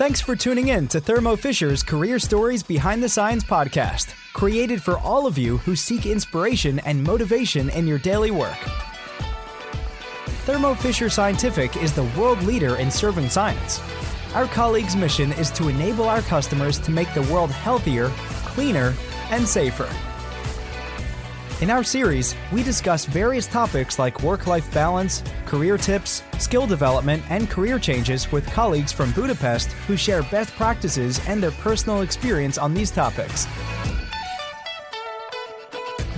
Thanks for tuning in to Thermo Fisher's Career Stories Behind the Science podcast, created for all of you who seek inspiration and motivation in your daily work. Thermo Fisher Scientific is the world leader in serving science. Our colleagues' mission is to enable our customers to make the world healthier, cleaner, and safer. In our series, we discuss various topics like work life balance, career tips, skill development, and career changes with colleagues from Budapest who share best practices and their personal experience on these topics.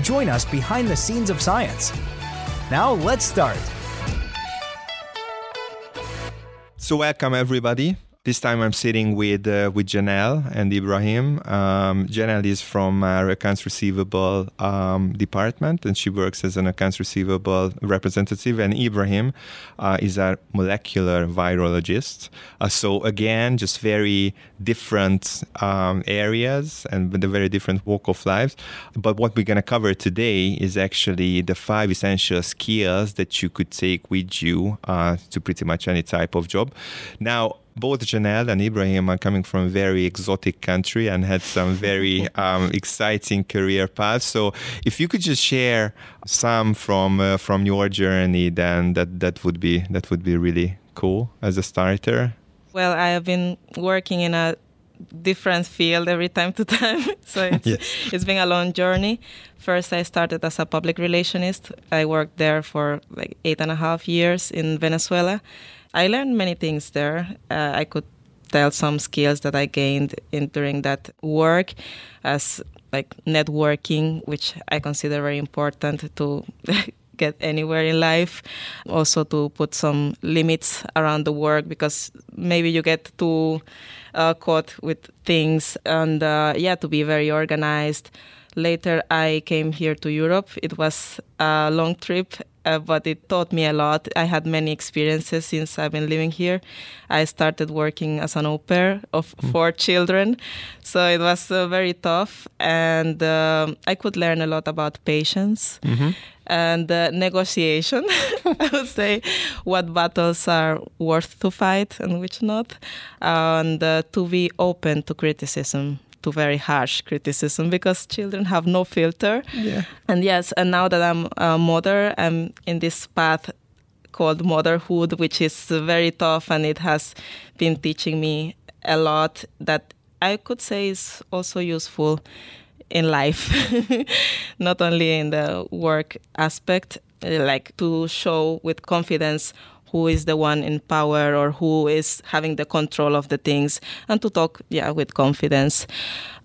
Join us behind the scenes of science. Now, let's start. So, welcome everybody. This time I'm sitting with uh, with Janelle and Ibrahim. Um, Janelle is from our accounts receivable um, department, and she works as an accounts receivable representative. And Ibrahim uh, is a molecular virologist. Uh, so again, just very different um, areas and with a very different walk of lives. But what we're going to cover today is actually the five essential skills that you could take with you uh, to pretty much any type of job. Now, both Janelle and Ibrahim are coming from a very exotic country and had some very um, exciting career paths. So, if you could just share some from uh, from your journey, then that that would be that would be really cool as a starter. Well, I have been working in a different field every time to time, so it's, yes. it's been a long journey. First, I started as a public relationist. I worked there for like eight and a half years in Venezuela I learned many things there. Uh, I could tell some skills that I gained in during that work, as like networking, which I consider very important to get anywhere in life. Also to put some limits around the work because maybe you get too uh, caught with things, and uh, yeah, to be very organized. Later, I came here to Europe. It was a long trip uh, but it taught me a lot. I had many experiences since I've been living here. I started working as an au pair of mm. four children, so it was uh, very tough, and uh, I could learn a lot about patience. Mm-hmm. And uh, negotiation, I would say, what battles are worth to fight and which not, and uh, to be open to criticism to very harsh criticism because children have no filter. Yeah. And yes, and now that I'm a mother, I'm in this path called motherhood, which is very tough and it has been teaching me a lot that I could say is also useful in life, not only in the work aspect, like to show with confidence who is the one in power or who is having the control of the things and to talk yeah with confidence.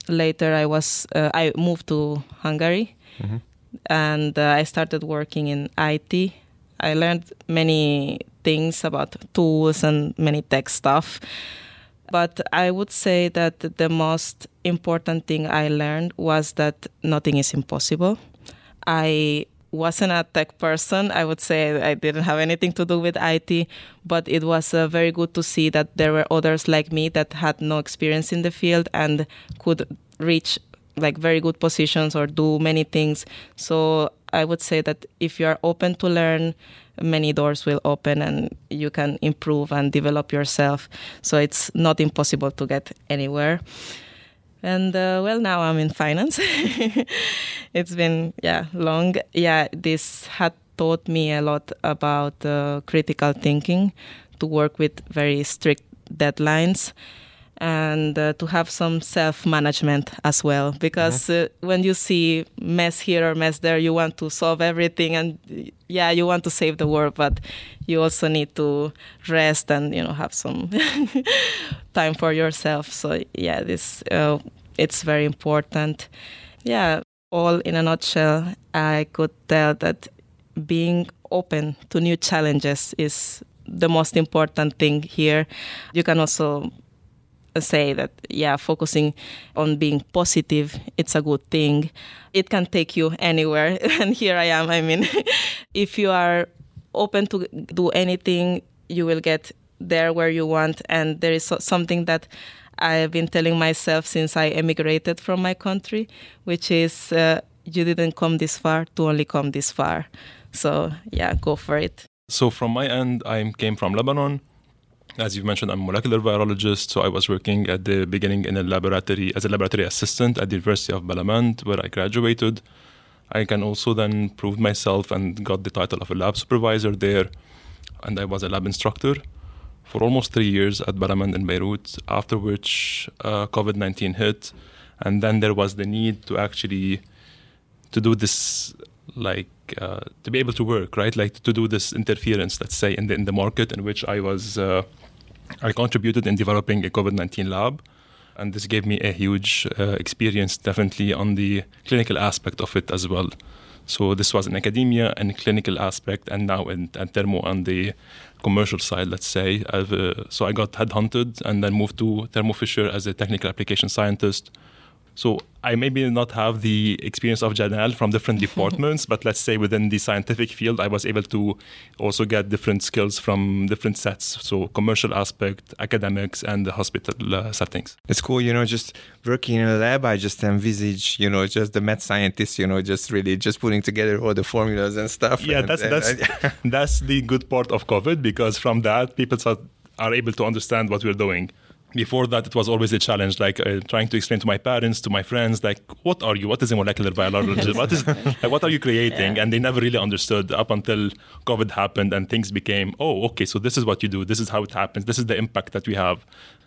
Later i was uh, i moved to hungary mm-hmm. and uh, i started working in it i learned many things about tools and many tech stuff. But i would say that the most important thing i learned was that nothing is impossible. I wasn't a tech person. I would say I didn't have anything to do with IT, but it was uh, very good to see that there were others like me that had no experience in the field and could reach like very good positions or do many things. So I would say that if you are open to learn, many doors will open and you can improve and develop yourself. So it's not impossible to get anywhere. And uh, well, now I'm in finance. it's been yeah long. Yeah, this had taught me a lot about uh, critical thinking, to work with very strict deadlines, and uh, to have some self management as well. Because uh, when you see mess here or mess there, you want to solve everything, and yeah, you want to save the world, but you also need to rest and you know have some time for yourself. So yeah, this uh, it's very important. Yeah, all in a nutshell, I could tell that being open to new challenges is the most important thing here. You can also say that yeah focusing on being positive it's a good thing it can take you anywhere and here i am i mean if you are open to do anything you will get there where you want and there is something that I've been telling myself since I emigrated from my country, which is uh, you didn't come this far to only come this far. So yeah, go for it. So from my end, I came from Lebanon. As you mentioned, I'm a molecular virologist, so I was working at the beginning in a laboratory as a laboratory assistant at the University of Balamand, where I graduated. I can also then prove myself and got the title of a lab supervisor there, and I was a lab instructor for almost three years at Balamand in Beirut. After which uh, COVID-19 hit, and then there was the need to actually to do this like uh, to be able to work right like to do this interference let's say in the in the market in which i was uh, i contributed in developing a covid-19 lab and this gave me a huge uh, experience definitely on the clinical aspect of it as well so this was in academia and clinical aspect and now in, at thermo on the commercial side let's say uh, so i got headhunted and then moved to thermo fisher as a technical application scientist so I maybe not have the experience of Janelle from different departments, but let's say within the scientific field, I was able to also get different skills from different sets. So commercial aspect, academics, and the hospital uh, settings. It's cool, you know, just working in a lab, I just envisage, you know, just the med scientists, you know, just really just putting together all the formulas and stuff. Yeah, and, that's and, that's that's the good part of COVID because from that people are able to understand what we're doing before that it was always a challenge like uh, trying to explain to my parents to my friends like what are you? What is a molecular biology? What is like, what are you creating? Yeah. and they never really understood up until covid happened and things became oh okay so this is what you do. This is how it happens. This is the impact that we have.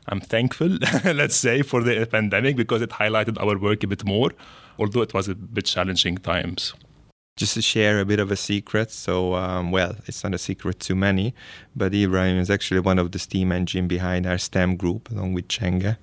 I'm thankful let's say for the pandemic because it highlighted our work a bit more although it was a bit challenging times just to share a bit of a secret. So, um, well, it's not a secret to many, but Ibrahim is actually one of the steam engine behind our STEM group, along with Chenga.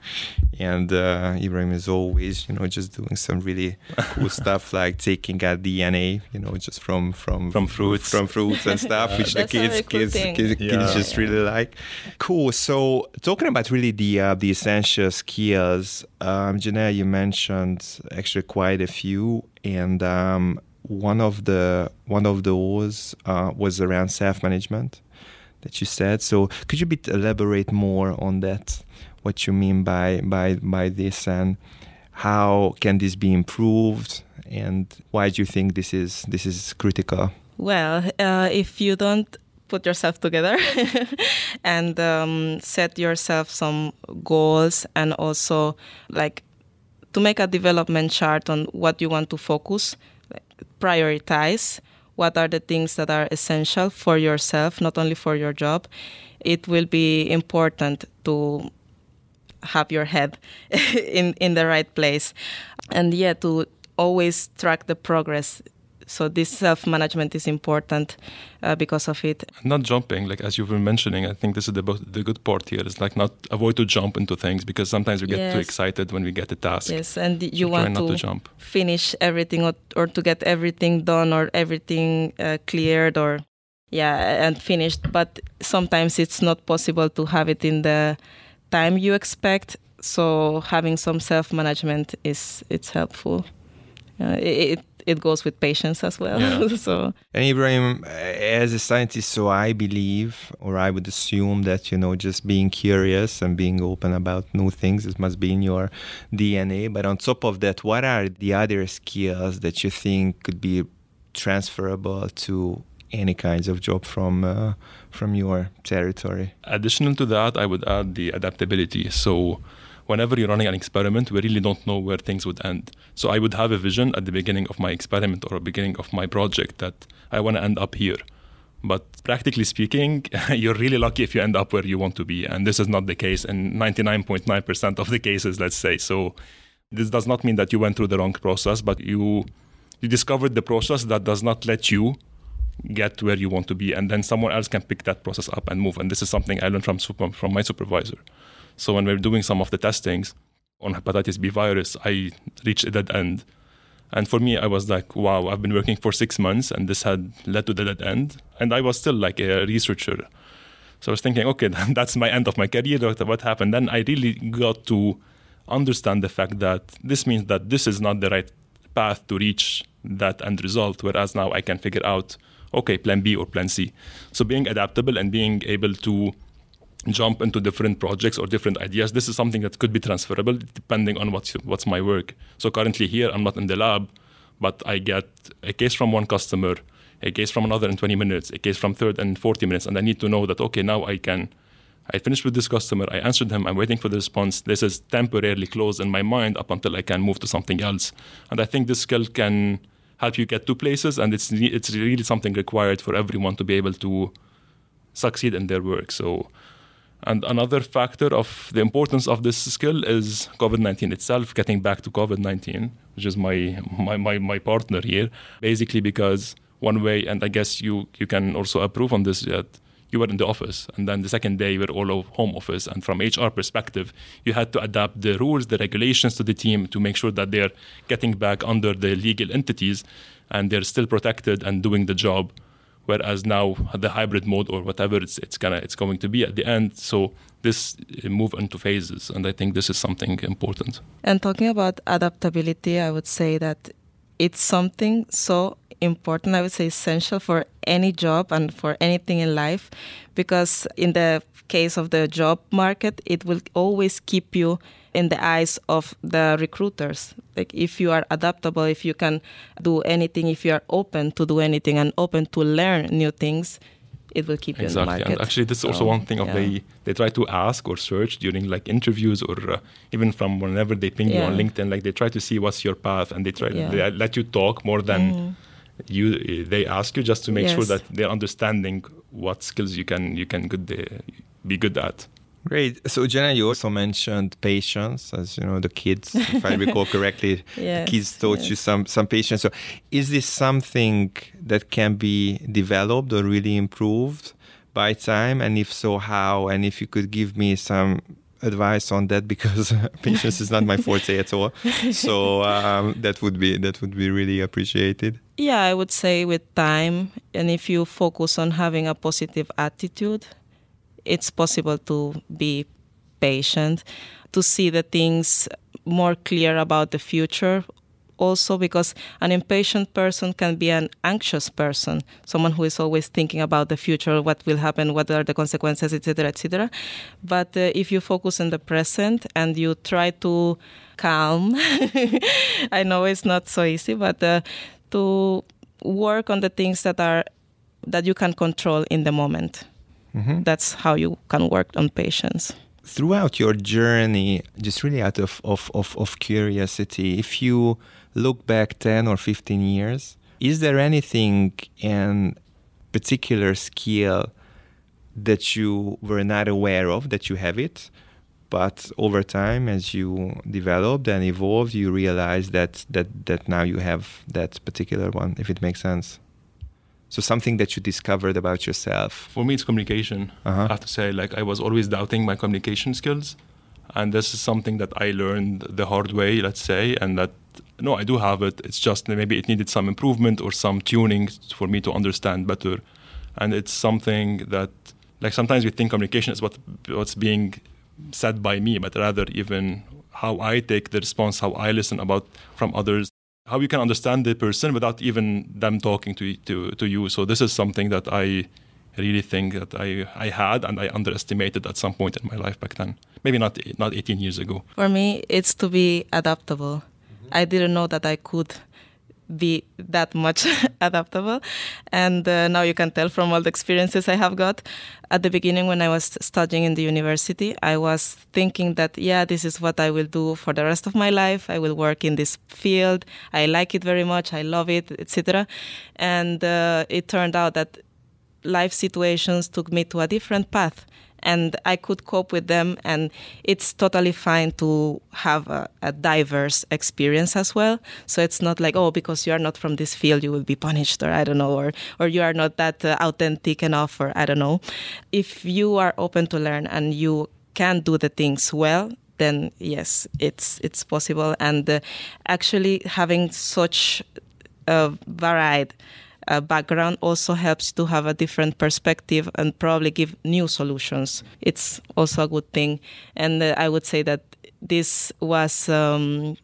And uh, Ibrahim is always, you know, just doing some really cool stuff like taking a DNA, you know, just from from from fruits, from fruits and stuff, which the kids cool kids, kids, yeah. kids, just really like. Cool. So, talking about really the uh, the essential skills, um, Janelle, you mentioned actually quite a few, and um, one of the one of those uh, was around self management that you said. So could you bit elaborate more on that? What you mean by by by this and how can this be improved and why do you think this is this is critical? Well, uh, if you don't put yourself together and um, set yourself some goals and also like to make a development chart on what you want to focus prioritize what are the things that are essential for yourself, not only for your job. It will be important to have your head in, in the right place. And yeah, to always track the progress so this self-management is important uh, because of it. Not jumping, like as you've been mentioning, I think this is the the good part here is like not avoid to jump into things because sometimes we get yes. too excited when we get a task. Yes, and you so want to, to, jump. finish everything or, or, to get everything done or everything uh, cleared or yeah and finished. But sometimes it's not possible to have it in the time you expect. So having some self-management is it's helpful. Uh, it, it goes with patience as well. Yeah. so and Ibrahim, as a scientist, so I believe, or I would assume that you know, just being curious and being open about new things, it must be in your DNA. But on top of that, what are the other skills that you think could be transferable to any kinds of job from uh, from your territory? Additional to that, I would add the adaptability. So whenever you're running an experiment, we really don't know where things would end. So I would have a vision at the beginning of my experiment or beginning of my project that I want to end up here. But practically speaking, you're really lucky if you end up where you want to be. And this is not the case in 99.9% of the cases, let's say. So this does not mean that you went through the wrong process, but you you discovered the process that does not let you get where you want to be and then someone else can pick that process up and move and this is something i learned from from my supervisor so when we are doing some of the testings on hepatitis B virus, I reached a dead end. And for me, I was like, wow, I've been working for six months and this had led to the dead end. And I was still like a researcher. So I was thinking, okay, that's my end of my career. What happened? Then I really got to understand the fact that this means that this is not the right path to reach that end result. Whereas now I can figure out, okay, plan B or plan C. So being adaptable and being able to jump into different projects or different ideas. This is something that could be transferable depending on what's what's my work. So currently here I'm not in the lab, but I get a case from one customer, a case from another in 20 minutes, a case from third and 40 minutes, and I need to know that okay now I can I finished with this customer. I answered him. I'm waiting for the response. This is temporarily closed in my mind up until I can move to something else. And I think this skill can help you get to places, and it's it's really something required for everyone to be able to succeed in their work. So, and another factor of the importance of this skill is COVID-19 itself. Getting back to COVID-19, which is my my my, my partner here, basically because one way, and I guess you you can also approve on this that you were in the office and then the second day you were all of home office and from hr perspective you had to adapt the rules the regulations to the team to make sure that they're getting back under the legal entities and they're still protected and doing the job whereas now the hybrid mode or whatever it's it's gonna it's going to be at the end. So this uh, move into phases and i think this is something important. And talking about adaptability i would say that it's something so important, I would say essential for any job and for anything in life, because in the case of the job market, it will always keep you in the eyes of the recruiters. Like if you are adaptable, if you can do anything, if you are open to do anything and open to learn new things, it will keep you exactly. in the market. And actually, this is also one thing of yeah. they they try to ask or search during like interviews or uh, even from whenever they ping yeah. you on LinkedIn, like they try to see what's your path and they try yeah. they let you talk more than. Mm you they ask you just to make yes. sure that they're understanding what skills you can you can good uh, be good at. Great. So Jenna, you also mentioned patience, as you know, the kids, if I recall correctly, yes, the kids taught yes. you some some patience. So, is this something that can be developed or really improved by time? And if so, how? And if you could give me some advice on that because patience is not my forte at all. So um, that would be that would be really appreciated. Yeah, I would say with time, and if you focus on having a positive attitude, it's possible to be patient, to see the things more clear about the future also because an impatient person can be an anxious person, someone who is always thinking about the future, what will happen, what are the consequences, etc., etc. But uh, if you focus on the present and you try to calm, I know it's not so easy, but uh, to work on the things that are that you can control in the moment. Mm-hmm. That's how you can work on patience throughout your journey, just really out of, of, of, of, curiosity, if you look back 10 or 15 years, is there anything in particular skill that you were not aware of that you have it? But over time, as you developed and evolved, you realize that, that, that now you have that particular one, if it makes sense. So something that you discovered about yourself. For me, it's communication. Uh-huh. I have to say, like I was always doubting my communication skills, and this is something that I learned the hard way, let's say, and that no, I do have it. It's just maybe it needed some improvement or some tuning for me to understand better. And it's something that, like, sometimes we think communication is what what's being said by me, but rather even how I take the response, how I listen about from others, how you can understand the person without even them talking to to to you. So this is something that I really think that I, I had and I underestimated at some point in my life back then. Maybe not not 18 years ago. For me, it's to be adaptable. Mm-hmm. I didn't know that I could be that much adaptable. And uh, now you can tell from all the experiences I have got. At the beginning, when I was studying in the university, I was thinking that, yeah, this is what I will do for the rest of my life. I will work in this field. I like it very much. I love it, etc. And uh, it turned out that life situations took me to a different path and I could cope with them. And it's totally fine to have a, a, diverse experience as well. So it's not like, oh, because you are not from this field, you will be punished, or I don't know, or, or you are not that uh, authentic enough, or I don't know. If you are open to learn and you can do the things well, then yes, it's it's possible. And uh, actually having such a varied uh, background also helps to have a different perspective and probably give new solutions. It's also a good thing. And uh, I would say that this was. Um,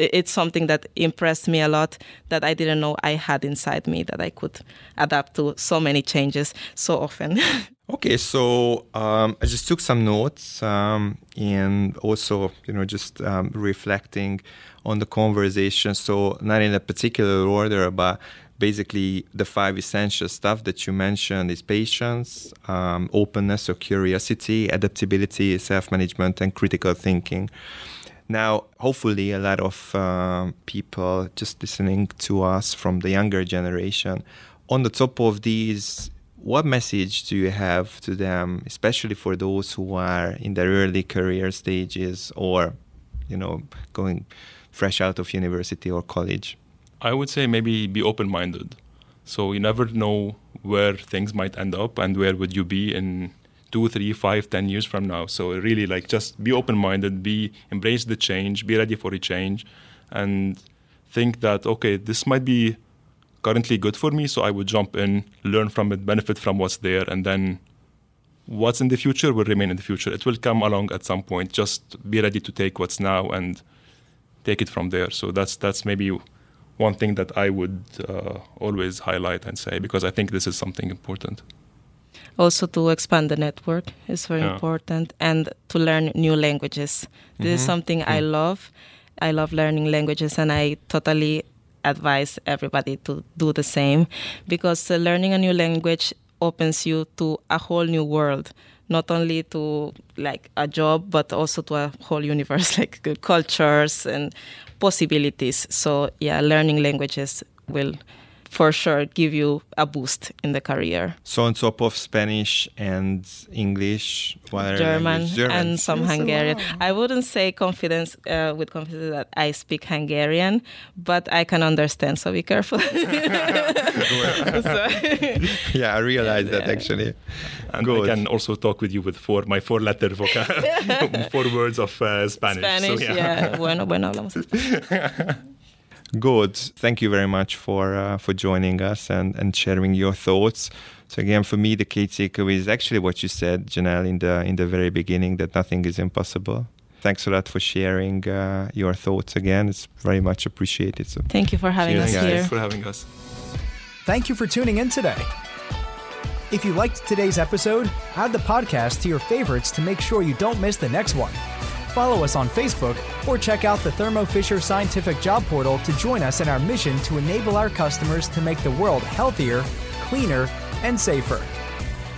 it's something that impressed me a lot that I didn't know I had inside me that I could adapt to so many changes so often. okay, so um, I just took some notes um, and also, you know, just um, reflecting on the conversation. So not in a particular order, but basically the five essential stuff that you mentioned is patience, um, openness or curiosity, adaptability, self-management, and critical thinking. Now, hopefully, a lot of uh, people just listening to us from the younger generation, on the top of these, what message do you have to them, especially for those who are in their early career stages or, you know, going fresh out of university or college? I would say maybe be open minded. So you never know where things might end up and where would you be in two, three, five, ten years from now. So really like just be open minded, be embrace the change, be ready for a change and think that okay, this might be currently good for me, so I would jump in, learn from it, benefit from what's there, and then what's in the future will remain in the future. It will come along at some point. Just be ready to take what's now and take it from there. So that's that's maybe one thing that I would uh, always highlight and say because I think this is something important. Also, to expand the network is very yeah. important, and to learn new languages. This mm-hmm. is something mm-hmm. I love. I love learning languages, and I totally advise everybody to do the same because uh, learning a new language opens you to a whole new world not only to like a job but also to a whole universe like cultures and possibilities. So yeah, learning languages will for sure give you a boost in the career. So on top of Spanish and English, German, German, and some yes, Hungarian. Wow. I wouldn't say confidence uh, with confidence that I speak Hungarian, but I can understand. So be careful. so, yeah, I realize yeah. that actually. And Good. I can also talk with you with four my four letter vocab, four words of uh, Spanish. Spanish, so, yeah. yeah. Bueno, bueno, hablamos. Good. Thank you very much for uh, for joining us and, and sharing your thoughts. So again, for me, the key takeaway is actually what you said, Janelle, in the in the very beginning, that nothing is impossible. Thanks a lot for sharing uh, your thoughts again. It's very much appreciated. So thank you for having us guys. here. Thanks for having us. Thank you for tuning in today. If you liked today's episode, add the podcast to your favorites to make sure you don't miss the next one follow us on Facebook, or check out the Thermo Fisher Scientific Job Portal to join us in our mission to enable our customers to make the world healthier, cleaner, and safer.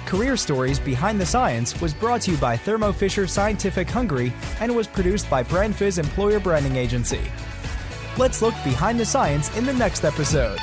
Career Stories Behind the Science was brought to you by Thermo Fisher Scientific Hungary and was produced by BrandFiz Employer Branding Agency. Let's look behind the science in the next episode.